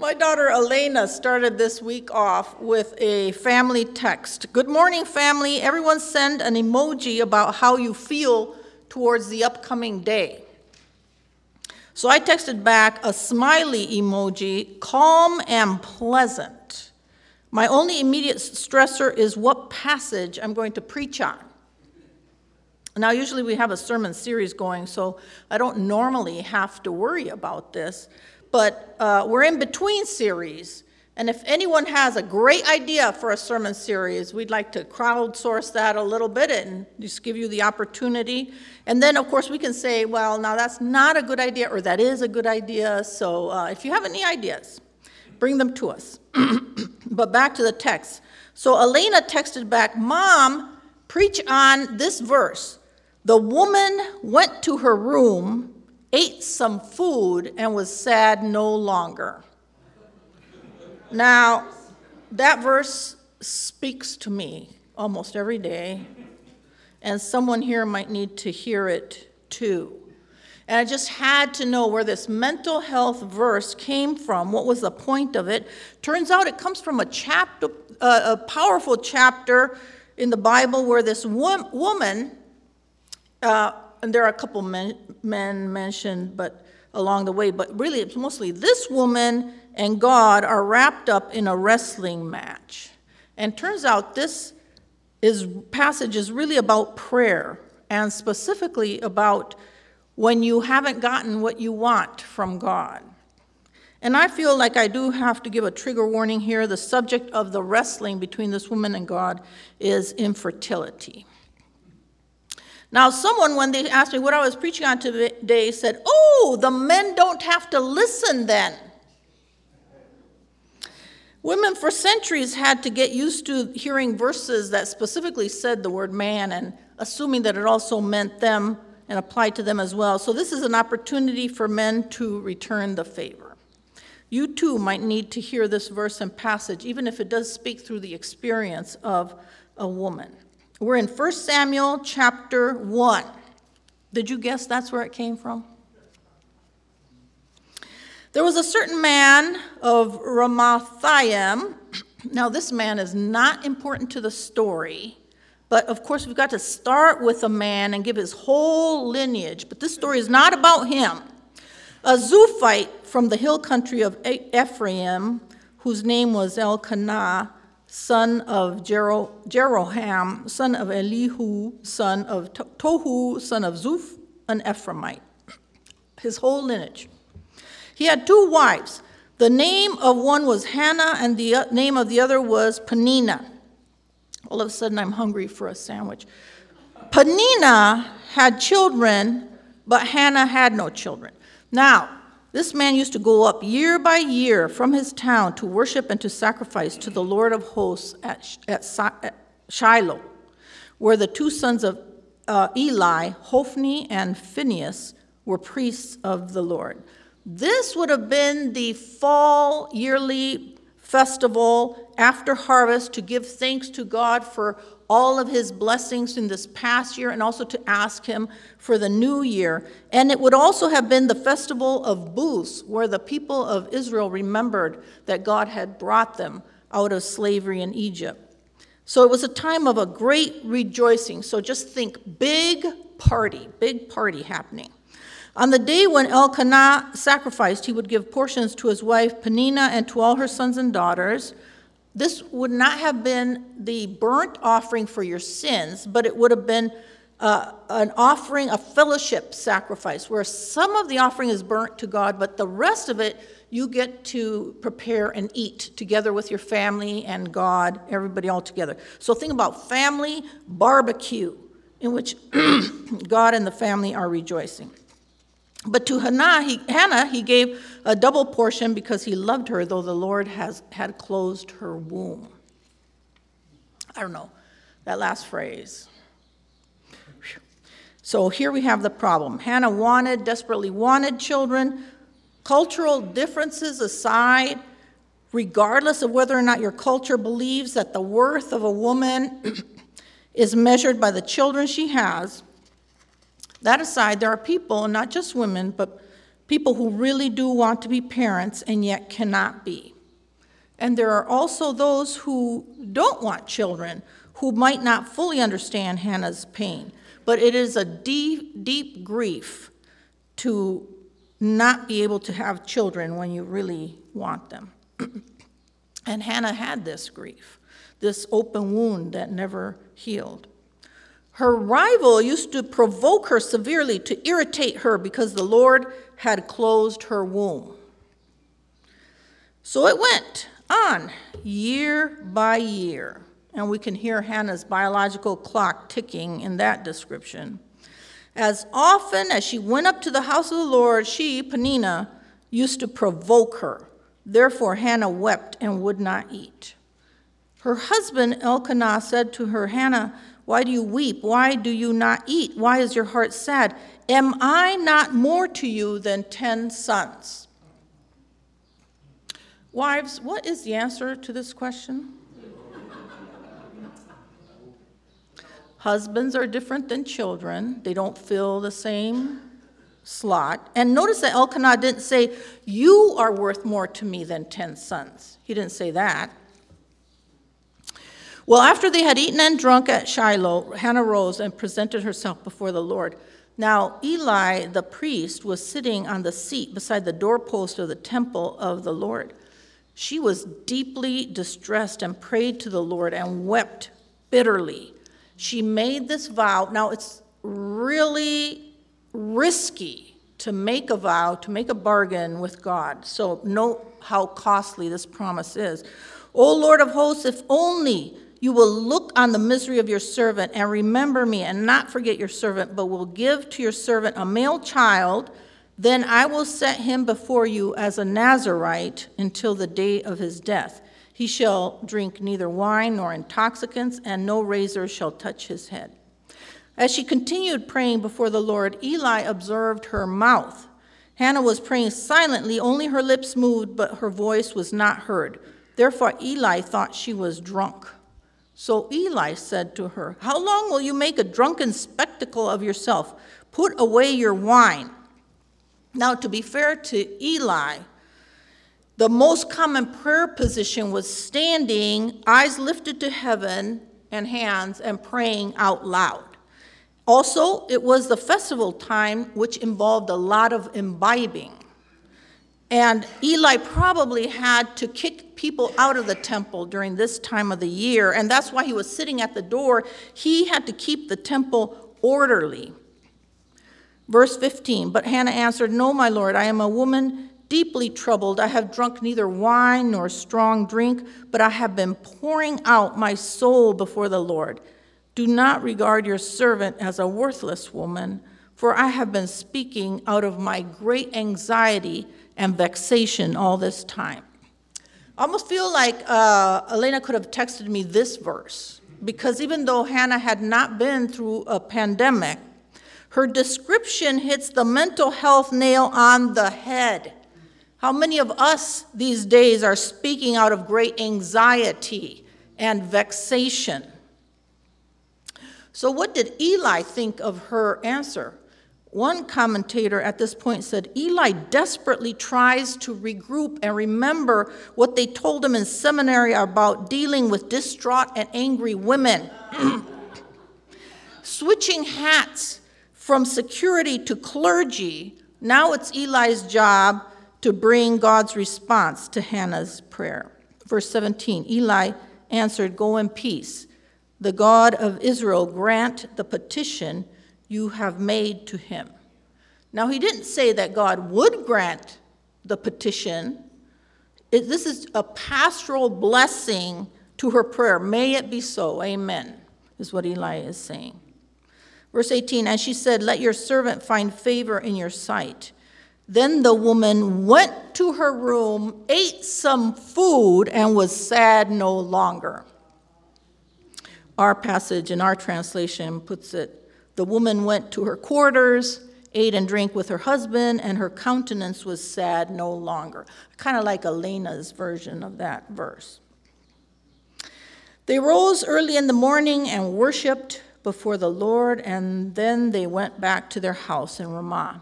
My daughter Elena started this week off with a family text. Good morning, family. Everyone send an emoji about how you feel towards the upcoming day. So I texted back a smiley emoji, calm and pleasant. My only immediate stressor is what passage I'm going to preach on. Now, usually we have a sermon series going, so I don't normally have to worry about this but uh, we're in between series. And if anyone has a great idea for a sermon series, we'd like to crowdsource that a little bit and just give you the opportunity. And then, of course, we can say, well, now that's not a good idea, or that is a good idea. So uh, if you have any ideas, bring them to us. but back to the text. So Elena texted back, Mom, preach on this verse. The woman went to her room ate some food, and was sad no longer. Now, that verse speaks to me almost every day, and someone here might need to hear it too. And I just had to know where this mental health verse came from. What was the point of it? Turns out it comes from a chapter, a powerful chapter in the Bible where this woman uh, and there are a couple men, men mentioned, but along the way, but really it's mostly this woman and God are wrapped up in a wrestling match. And turns out this is passage is really about prayer and specifically about when you haven't gotten what you want from God. And I feel like I do have to give a trigger warning here. The subject of the wrestling between this woman and God is infertility. Now, someone, when they asked me what I was preaching on today, said, Oh, the men don't have to listen then. Women for centuries had to get used to hearing verses that specifically said the word man and assuming that it also meant them and applied to them as well. So, this is an opportunity for men to return the favor. You too might need to hear this verse and passage, even if it does speak through the experience of a woman. We're in 1 Samuel chapter 1. Did you guess that's where it came from? There was a certain man of Ramathaim. Now, this man is not important to the story, but of course, we've got to start with a man and give his whole lineage. But this story is not about him. A Zuphite from the hill country of Ephraim, whose name was Elkanah, son of Jero, Jeroham, son of Elihu, son of Tohu, son of Zuph, an Ephraimite. His whole lineage. He had two wives. The name of one was Hannah, and the uh, name of the other was Peninnah. All of a sudden, I'm hungry for a sandwich. Peninnah had children, but Hannah had no children. Now, this man used to go up year by year from his town to worship and to sacrifice to the Lord of hosts at, at Shiloh, where the two sons of uh, Eli, Hophni and Phinehas, were priests of the Lord. This would have been the fall yearly festival after harvest to give thanks to God for all of his blessings in this past year and also to ask him for the new year. And it would also have been the festival of booths, where the people of Israel remembered that God had brought them out of slavery in Egypt. So it was a time of a great rejoicing. So just think big party, big party happening. On the day when Elkanah sacrificed, he would give portions to his wife Peninnah and to all her sons and daughters. This would not have been the burnt offering for your sins, but it would have been uh, an offering, a fellowship sacrifice, where some of the offering is burnt to God, but the rest of it you get to prepare and eat together with your family and God, everybody all together. So think about family barbecue in which God and the family are rejoicing. But to Hannah he, Hannah, he gave a double portion because he loved her, though the Lord has, had closed her womb. I don't know, that last phrase. So here we have the problem. Hannah wanted, desperately wanted children. Cultural differences aside, regardless of whether or not your culture believes that the worth of a woman is measured by the children she has, that aside, there are people, and not just women, but people who really do want to be parents and yet cannot be. And there are also those who don't want children, who might not fully understand Hannah's pain. But it is a deep, deep grief to not be able to have children when you really want them. and Hannah had this grief, this open wound that never healed. Her rival used to provoke her severely to irritate her because the Lord had closed her womb. So it went on year by year, and we can hear Hannah's biological clock ticking in that description. As often as she went up to the house of the Lord, she, Peninnah, used to provoke her. Therefore, Hannah wept and would not eat. Her husband Elkanah said to her, Hannah, why do you weep? Why do you not eat? Why is your heart sad? Am I not more to you than ten sons? Wives, what is the answer to this question? Husbands are different than children, they don't fill the same slot. And notice that Elkanah didn't say, You are worth more to me than 10 sons. He didn't say that. Well, after they had eaten and drunk at Shiloh, Hannah rose and presented herself before the Lord. Now, Eli the priest was sitting on the seat beside the doorpost of the temple of the Lord. She was deeply distressed and prayed to the Lord and wept bitterly. She made this vow. Now, it's really risky to make a vow, to make a bargain with God. So, note how costly this promise is. O Lord of hosts, if only you will look on the misery of your servant and remember me and not forget your servant, but will give to your servant a male child, then I will set him before you as a Nazarite until the day of his death. He shall drink neither wine nor intoxicants, and no razor shall touch his head. As she continued praying before the Lord, Eli observed her mouth. Hannah was praying silently, only her lips moved, but her voice was not heard. Therefore, Eli thought she was drunk. So Eli said to her, How long will you make a drunken spectacle of yourself? Put away your wine. Now, to be fair to Eli, the most common prayer position was standing, eyes lifted to heaven, and hands, and praying out loud. Also, it was the festival time, which involved a lot of imbibing. And Eli probably had to kick people out of the temple during this time of the year, and that's why he was sitting at the door. He had to keep the temple orderly. Verse 15 But Hannah answered, No, my lord, I am a woman deeply troubled. I have drunk neither wine nor strong drink, but I have been pouring out my soul before the Lord. Do not regard your servant as a worthless woman, for I have been speaking out of my great anxiety and vexation all this time. I almost feel like uh, Elena could have texted me this verse, because even though Hannah had not been through a pandemic, her description hits the mental health nail on the head. How many of us these days are speaking out of great anxiety and vexation? So, what did Eli think of her answer? One commentator at this point said Eli desperately tries to regroup and remember what they told him in seminary about dealing with distraught and angry women. Switching hats from security to clergy, now it's Eli's job to bring God's response to Hannah's prayer. Verse 17 Eli answered, Go in peace. The God of Israel grant the petition you have made to him. Now, he didn't say that God would grant the petition. It, this is a pastoral blessing to her prayer. May it be so. Amen, is what Eli is saying. Verse 18 And she said, Let your servant find favor in your sight. Then the woman went to her room, ate some food, and was sad no longer. Our passage in our translation puts it the woman went to her quarters, ate and drank with her husband, and her countenance was sad no longer. Kind of like Elena's version of that verse. They rose early in the morning and worshiped before the Lord, and then they went back to their house in Ramah.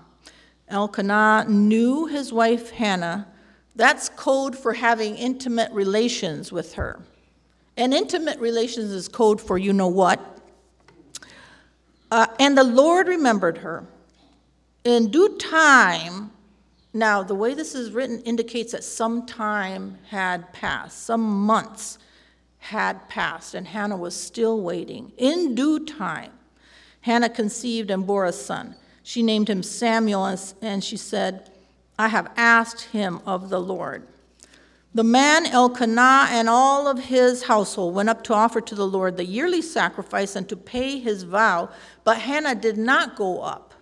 Elkanah knew his wife Hannah. That's code for having intimate relations with her. And intimate relations is code for you know what. Uh, and the Lord remembered her. In due time, now the way this is written indicates that some time had passed, some months had passed, and Hannah was still waiting. In due time, Hannah conceived and bore a son. She named him Samuel, and she said, I have asked him of the Lord. The man Elkanah and all of his household went up to offer to the Lord the yearly sacrifice and to pay his vow, but Hannah did not go up.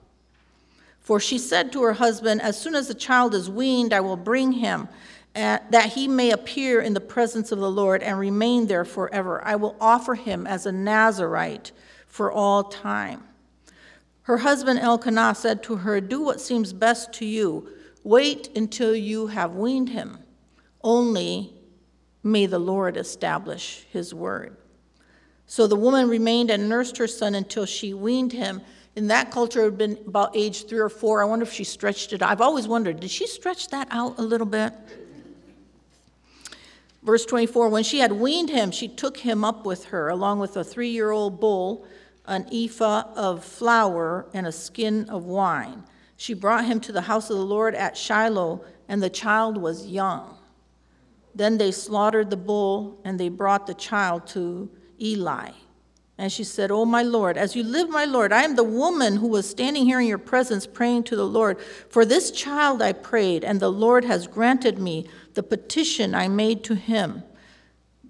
For she said to her husband, As soon as the child is weaned, I will bring him, uh, that he may appear in the presence of the Lord and remain there forever. I will offer him as a Nazarite for all time. Her husband Elkanah said to her, Do what seems best to you. Wait until you have weaned him. Only may the Lord establish his word. So the woman remained and nursed her son until she weaned him. In that culture, it had been about age three or four. I wonder if she stretched it. I've always wondered, did she stretch that out a little bit? Verse 24 When she had weaned him, she took him up with her, along with a three year old bull, an ephah of flour, and a skin of wine. She brought him to the house of the Lord at Shiloh, and the child was young. Then they slaughtered the bull, and they brought the child to Eli. And she said, Oh, my Lord, as you live, my Lord, I am the woman who was standing here in your presence praying to the Lord. For this child I prayed, and the Lord has granted me the petition I made to him.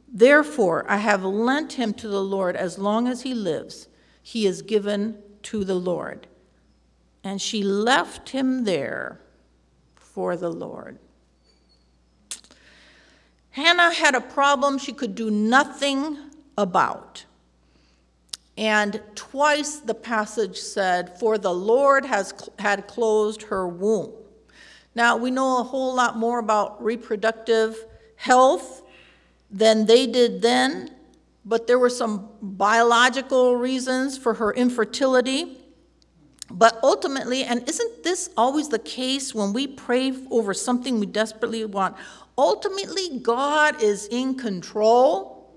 Therefore, I have lent him to the Lord as long as he lives. He is given to the Lord. And she left him there for the Lord. Hannah had a problem she could do nothing about. And twice the passage said, For the Lord has had closed her womb. Now, we know a whole lot more about reproductive health than they did then, but there were some biological reasons for her infertility. But ultimately, and isn't this always the case when we pray over something we desperately want? Ultimately, God is in control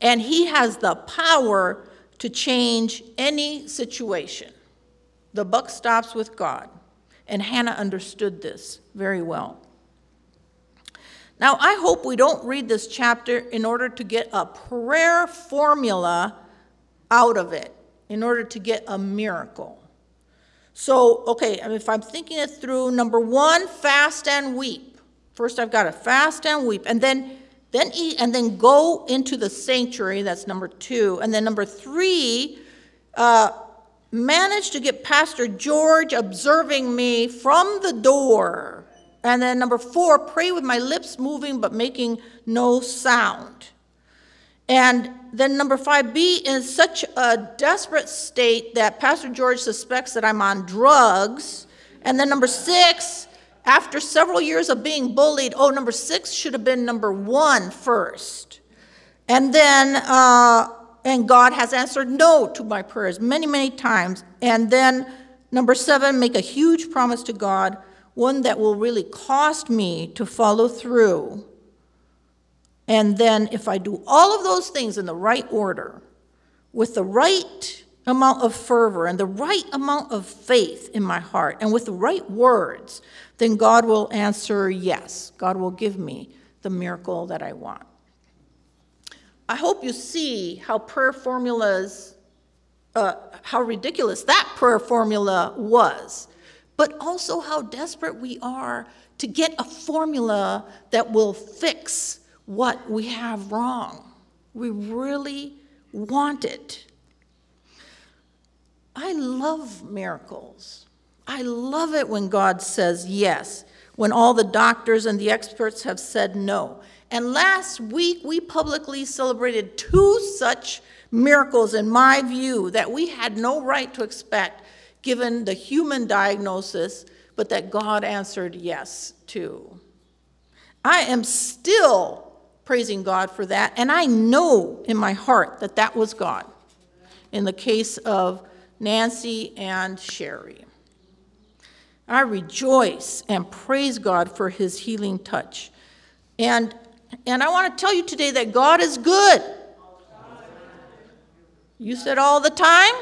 and He has the power to change any situation. The buck stops with God. And Hannah understood this very well. Now, I hope we don't read this chapter in order to get a prayer formula out of it, in order to get a miracle. So, okay, if I'm thinking it through, number one, fast and weep. First, I've got to fast and weep, and then then eat, and then go into the sanctuary. That's number two, and then number three, uh, manage to get Pastor George observing me from the door, and then number four, pray with my lips moving but making no sound. And then number five, be in such a desperate state that Pastor George suspects that I'm on drugs. And then number six, after several years of being bullied, oh, number six should have been number one first. And then, uh, and God has answered no to my prayers many, many times. And then, number seven, make a huge promise to God, one that will really cost me to follow through. And then, if I do all of those things in the right order, with the right amount of fervor and the right amount of faith in my heart and with the right words, then God will answer yes. God will give me the miracle that I want. I hope you see how prayer formulas, uh, how ridiculous that prayer formula was, but also how desperate we are to get a formula that will fix what we have wrong. We really want it. I love miracles. I love it when God says yes, when all the doctors and the experts have said no. And last week, we publicly celebrated two such miracles, in my view, that we had no right to expect given the human diagnosis, but that God answered yes to. I am still praising God for that, and I know in my heart that that was God. In the case of Nancy and Sherry. I rejoice and praise God for his healing touch. And, and I want to tell you today that God is good. You said all the time?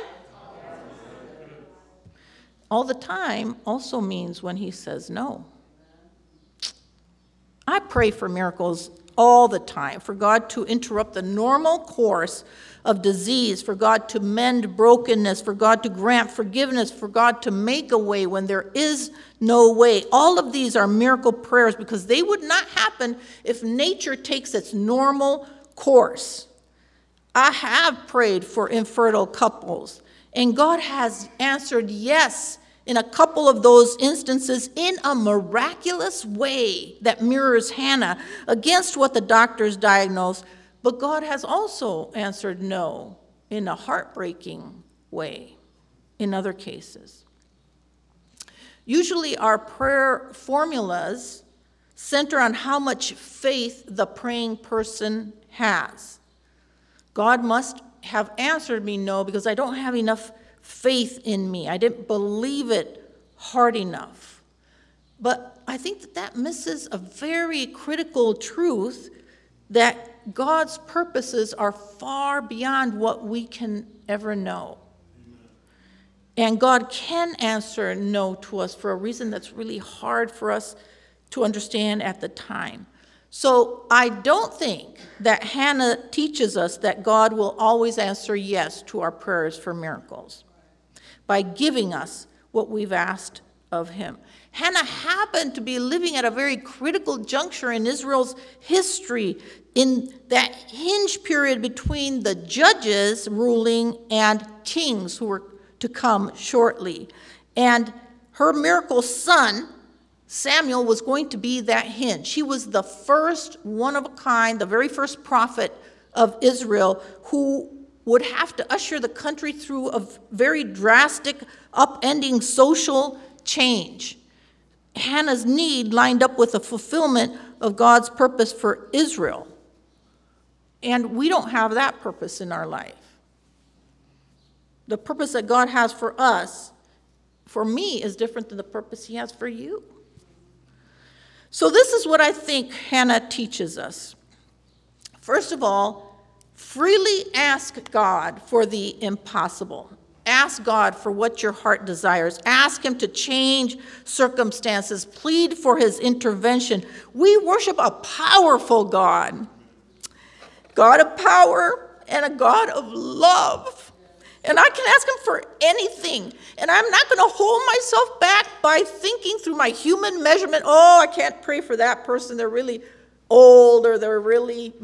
All the time also means when he says no. I pray for miracles all the time, for God to interrupt the normal course of disease, for God to mend brokenness, for God to grant forgiveness, for God to make a way when there is no way. All of these are miracle prayers because they would not happen if nature takes its normal course. I have prayed for infertile couples, and God has answered yes in a couple of those instances in a miraculous way that mirrors Hannah against what the doctors diagnosed. But God has also answered no in a heartbreaking way in other cases. Usually, our prayer formulas center on how much faith the praying person has. God must have answered me no because I don't have enough faith in me. I didn't believe it hard enough. But I think that that misses a very critical truth that God's purposes are far beyond what we can ever know. And God can answer no to us for a reason that's really hard for us to understand at the time. So I don't think that Hannah teaches us that God will always answer yes to our prayers for miracles by giving us what we've asked of him. Hannah happened to be living at a very critical juncture in Israel's history, in that hinge period between the judges ruling and kings who were to come shortly. And her miracle son, Samuel, was going to be that hinge. He was the first one of a kind, the very first prophet of Israel who would have to usher the country through a very drastic, upending social change. Hannah's need lined up with the fulfillment of God's purpose for Israel. And we don't have that purpose in our life. The purpose that God has for us, for me, is different than the purpose He has for you. So, this is what I think Hannah teaches us. First of all, Freely ask God for the impossible. Ask God for what your heart desires. Ask Him to change circumstances. Plead for His intervention. We worship a powerful God, God of power and a God of love. And I can ask Him for anything. And I'm not going to hold myself back by thinking through my human measurement oh, I can't pray for that person. They're really old or they're really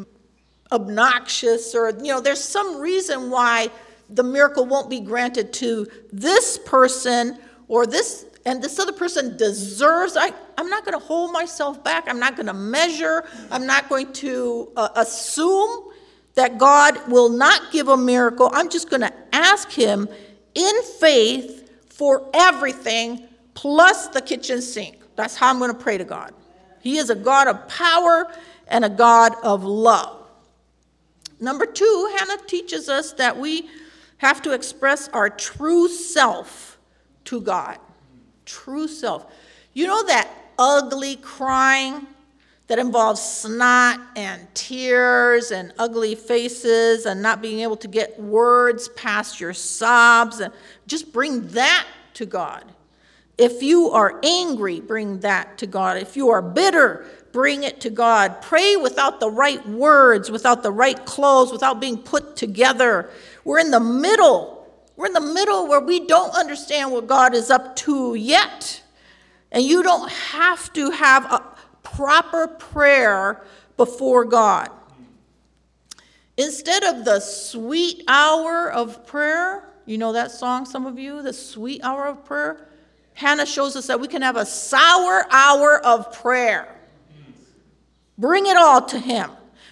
obnoxious or, you know, there's some reason why the miracle won't be granted to this person or this and this other person deserves I, i'm not going to hold myself back. I'm not going to measure. I'm not going to uh, assume that god will not give a miracle. I'm just going to ask him in faith for everything plus the kitchen sink. That's how i'm going to pray to god. He is a god of power and a god of love Number two, Hannah teaches us that we have to express our true self to God. True self. You know that ugly crying that involves snot and tears and ugly faces and not being able to get words past your sobs and just bring that to God. If you are angry, bring that to God. If you are bitter, bring it to God. Pray without the right words, without the right clothes, without being put together. We're in the middle. We're in the middle where we don't understand what God is up to yet. And you don't have to have a proper prayer before God. Instead of the sweet hour of prayer, you know that song, some of you, the sweet hour of prayer? Hannah shows us that we can have a sour hour of prayer. Bring it all to Him.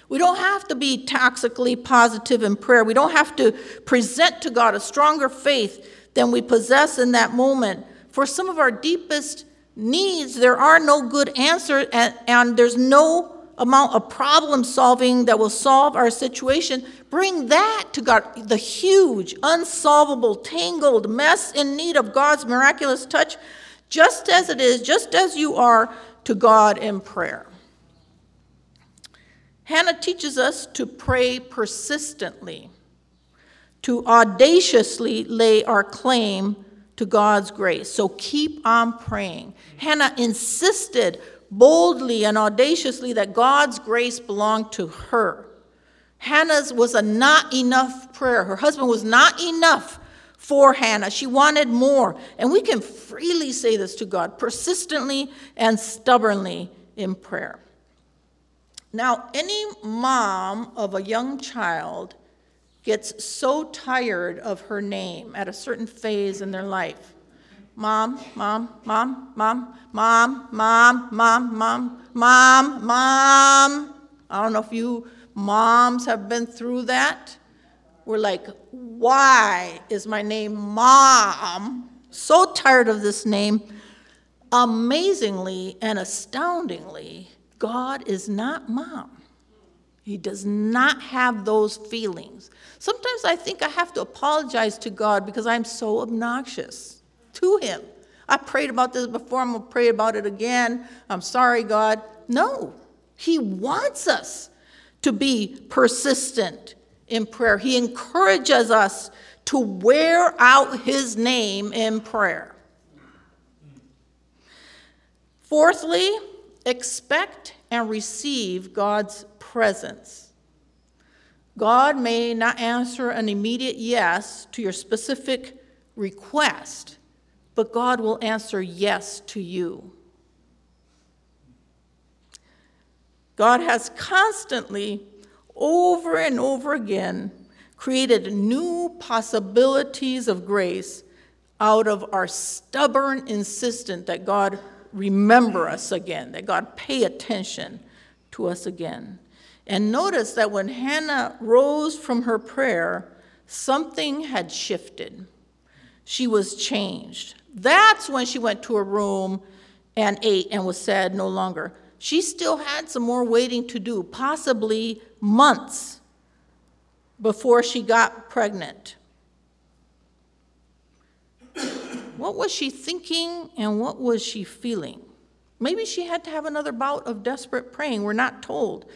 We don't have to be toxically positive in prayer. We don't have to present to God a stronger faith than we possess in that moment. For some of our deepest needs, there are no good answers, and, and there's no amount of problem solving that will solve our situation. Bring that to God, the huge, unsolvable, tangled mess in need of God's miraculous touch. just as it is, just as you are to God in prayer. Hannah teaches us to pray persistently, to audaciously lay our claim to God's grace. So keep on praying. Hannah insisted boldly and audaciously that God's grace belonged to her. Hannah's was a not enough prayer. Her husband was not enough for Hannah. She wanted more. And we can freely say this to God persistently and stubbornly in prayer. Now, any mom of a young child gets so tired of her name at a certain phase in their life. Mom, mom, mom, mom, mom, mom, mom, mom, mom, mom. I don't know if you moms have been through that. We're like, why is my name mom? So tired of this name. Amazingly and astoundingly, God is not mom. He does not have those feelings. Sometimes I think I have to apologize to God because I'm so obnoxious to Him. I prayed about this before, I'm going to pray about it again. I'm sorry, God. No, He wants us to be persistent in prayer. He encourages us to wear out His name in prayer. Fourthly, expect and receive God's presence. God may not answer an immediate yes to your specific request, but God will answer yes to you. God has constantly, over and over again, created new possibilities of grace out of our stubborn insistence that God remember us again, that God pay attention to us again. And notice that when Hannah rose from her prayer, something had shifted. She was changed. That's when she went to her room and ate and was sad no longer. She still had some more waiting to do, possibly months before she got pregnant. What was she thinking and what was she feeling? Maybe she had to have another bout of desperate praying. We're not told.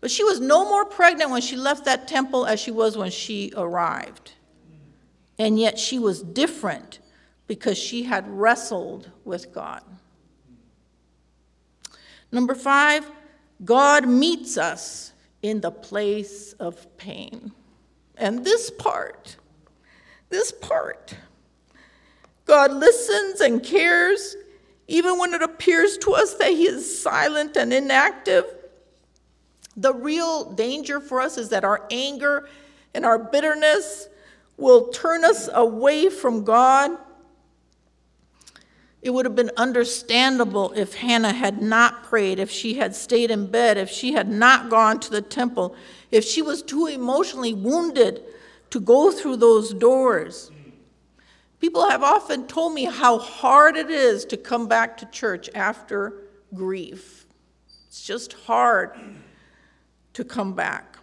But she was no more pregnant when she left that temple as she was when she arrived. And yet she was different because she had wrestled with God. Number five, God meets us in the place of pain. And this part, this part, God listens and cares, even when it appears to us that He is silent and inactive. The real danger for us is that our anger and our bitterness will turn us away from God. It would have been understandable if Hannah had not prayed, if she had stayed in bed, if she had not gone to the temple, if she was too emotionally wounded to go through those doors. People have often told me how hard it is to come back to church after grief. It's just hard to come back.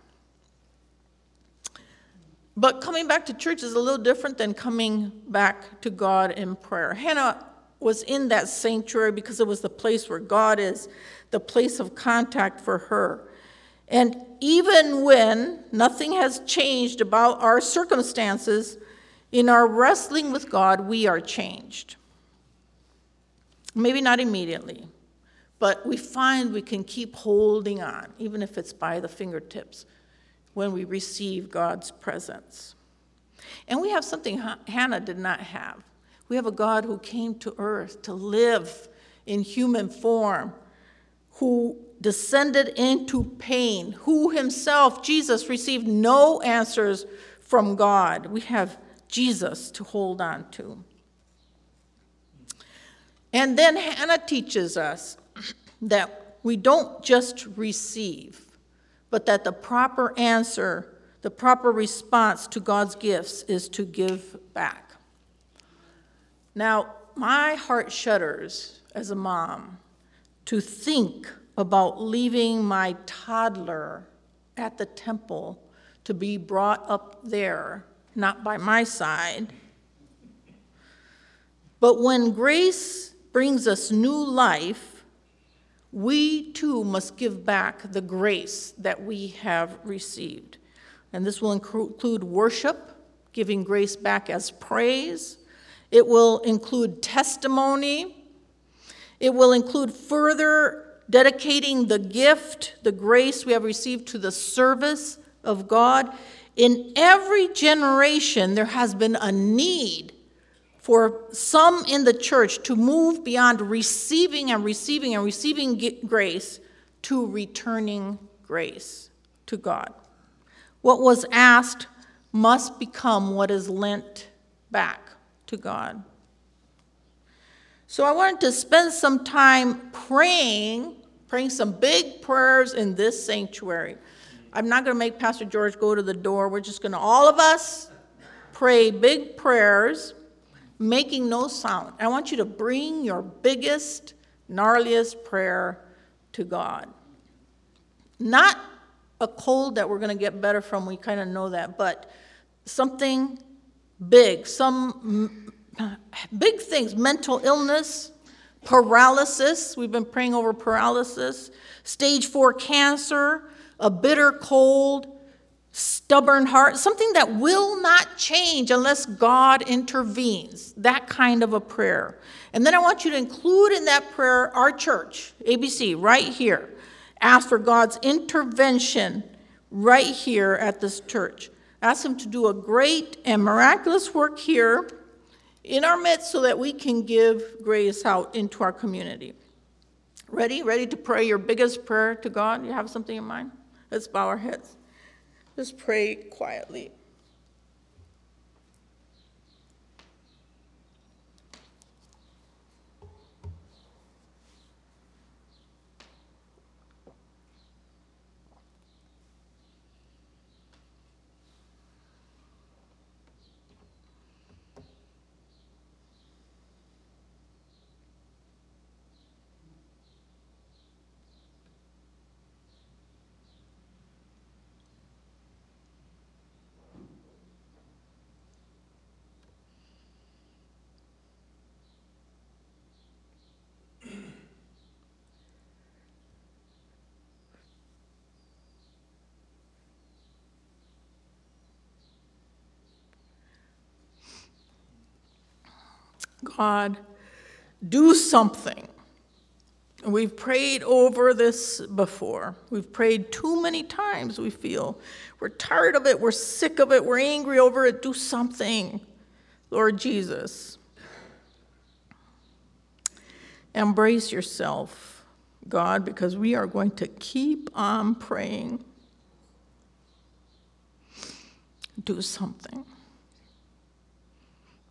But coming back to church is a little different than coming back to God in prayer. Hannah was in that sanctuary because it was the place where God is, the place of contact for her. And even when nothing has changed about our circumstances, in our wrestling with God, we are changed. Maybe not immediately, but we find we can keep holding on, even if it's by the fingertips, when we receive God's presence. And we have something Hannah did not have. We have a God who came to earth to live in human form, who descended into pain, who himself, Jesus, received no answers from God. We have Jesus to hold on to. And then Hannah teaches us that we don't just receive, but that the proper answer, the proper response to God's gifts is to give back. Now, my heart shudders as a mom to think about leaving my toddler at the temple to be brought up there not by my side. But when grace brings us new life, we too must give back the grace that we have received. And this will include worship, giving grace back as praise. It will include testimony. It will include further dedicating the gift, the grace we have received to the service of God. In every generation, there has been a need for some in the church to move beyond receiving and receiving and receiving grace to returning grace to God. What was asked must become what is lent back to God. So I wanted to spend some time praying, praying some big prayers in this sanctuary. I'm not going to make Pastor George go to the door. We're just going to, all of us, pray big prayers making no sound. I want you to bring your biggest, gnarliest prayer to God. Not a cold that we're going to get better from, we kind of know that, but something big, some big things mental illness, paralysis. We've been praying over paralysis, stage four cancer, a bitter cold, stubborn heart, something that will not change unless God intervenes. That kind of a prayer. And then I want you to include in that prayer our church, ABC, right here. Ask for God's intervention right here at this church. Ask Him to do a great and miraculous work here in our midst so that we can give grace out into our community. Ready? Ready to pray your biggest prayer to God? You have something in mind? Let's bow our heads. Just pray quietly. God, do something. We've prayed over this before. We've prayed too many times, we feel. We're tired of it, we're sick of it, we're angry over it. Do something, Lord Jesus. Embrace yourself, God, because we are going to keep on praying. Do something.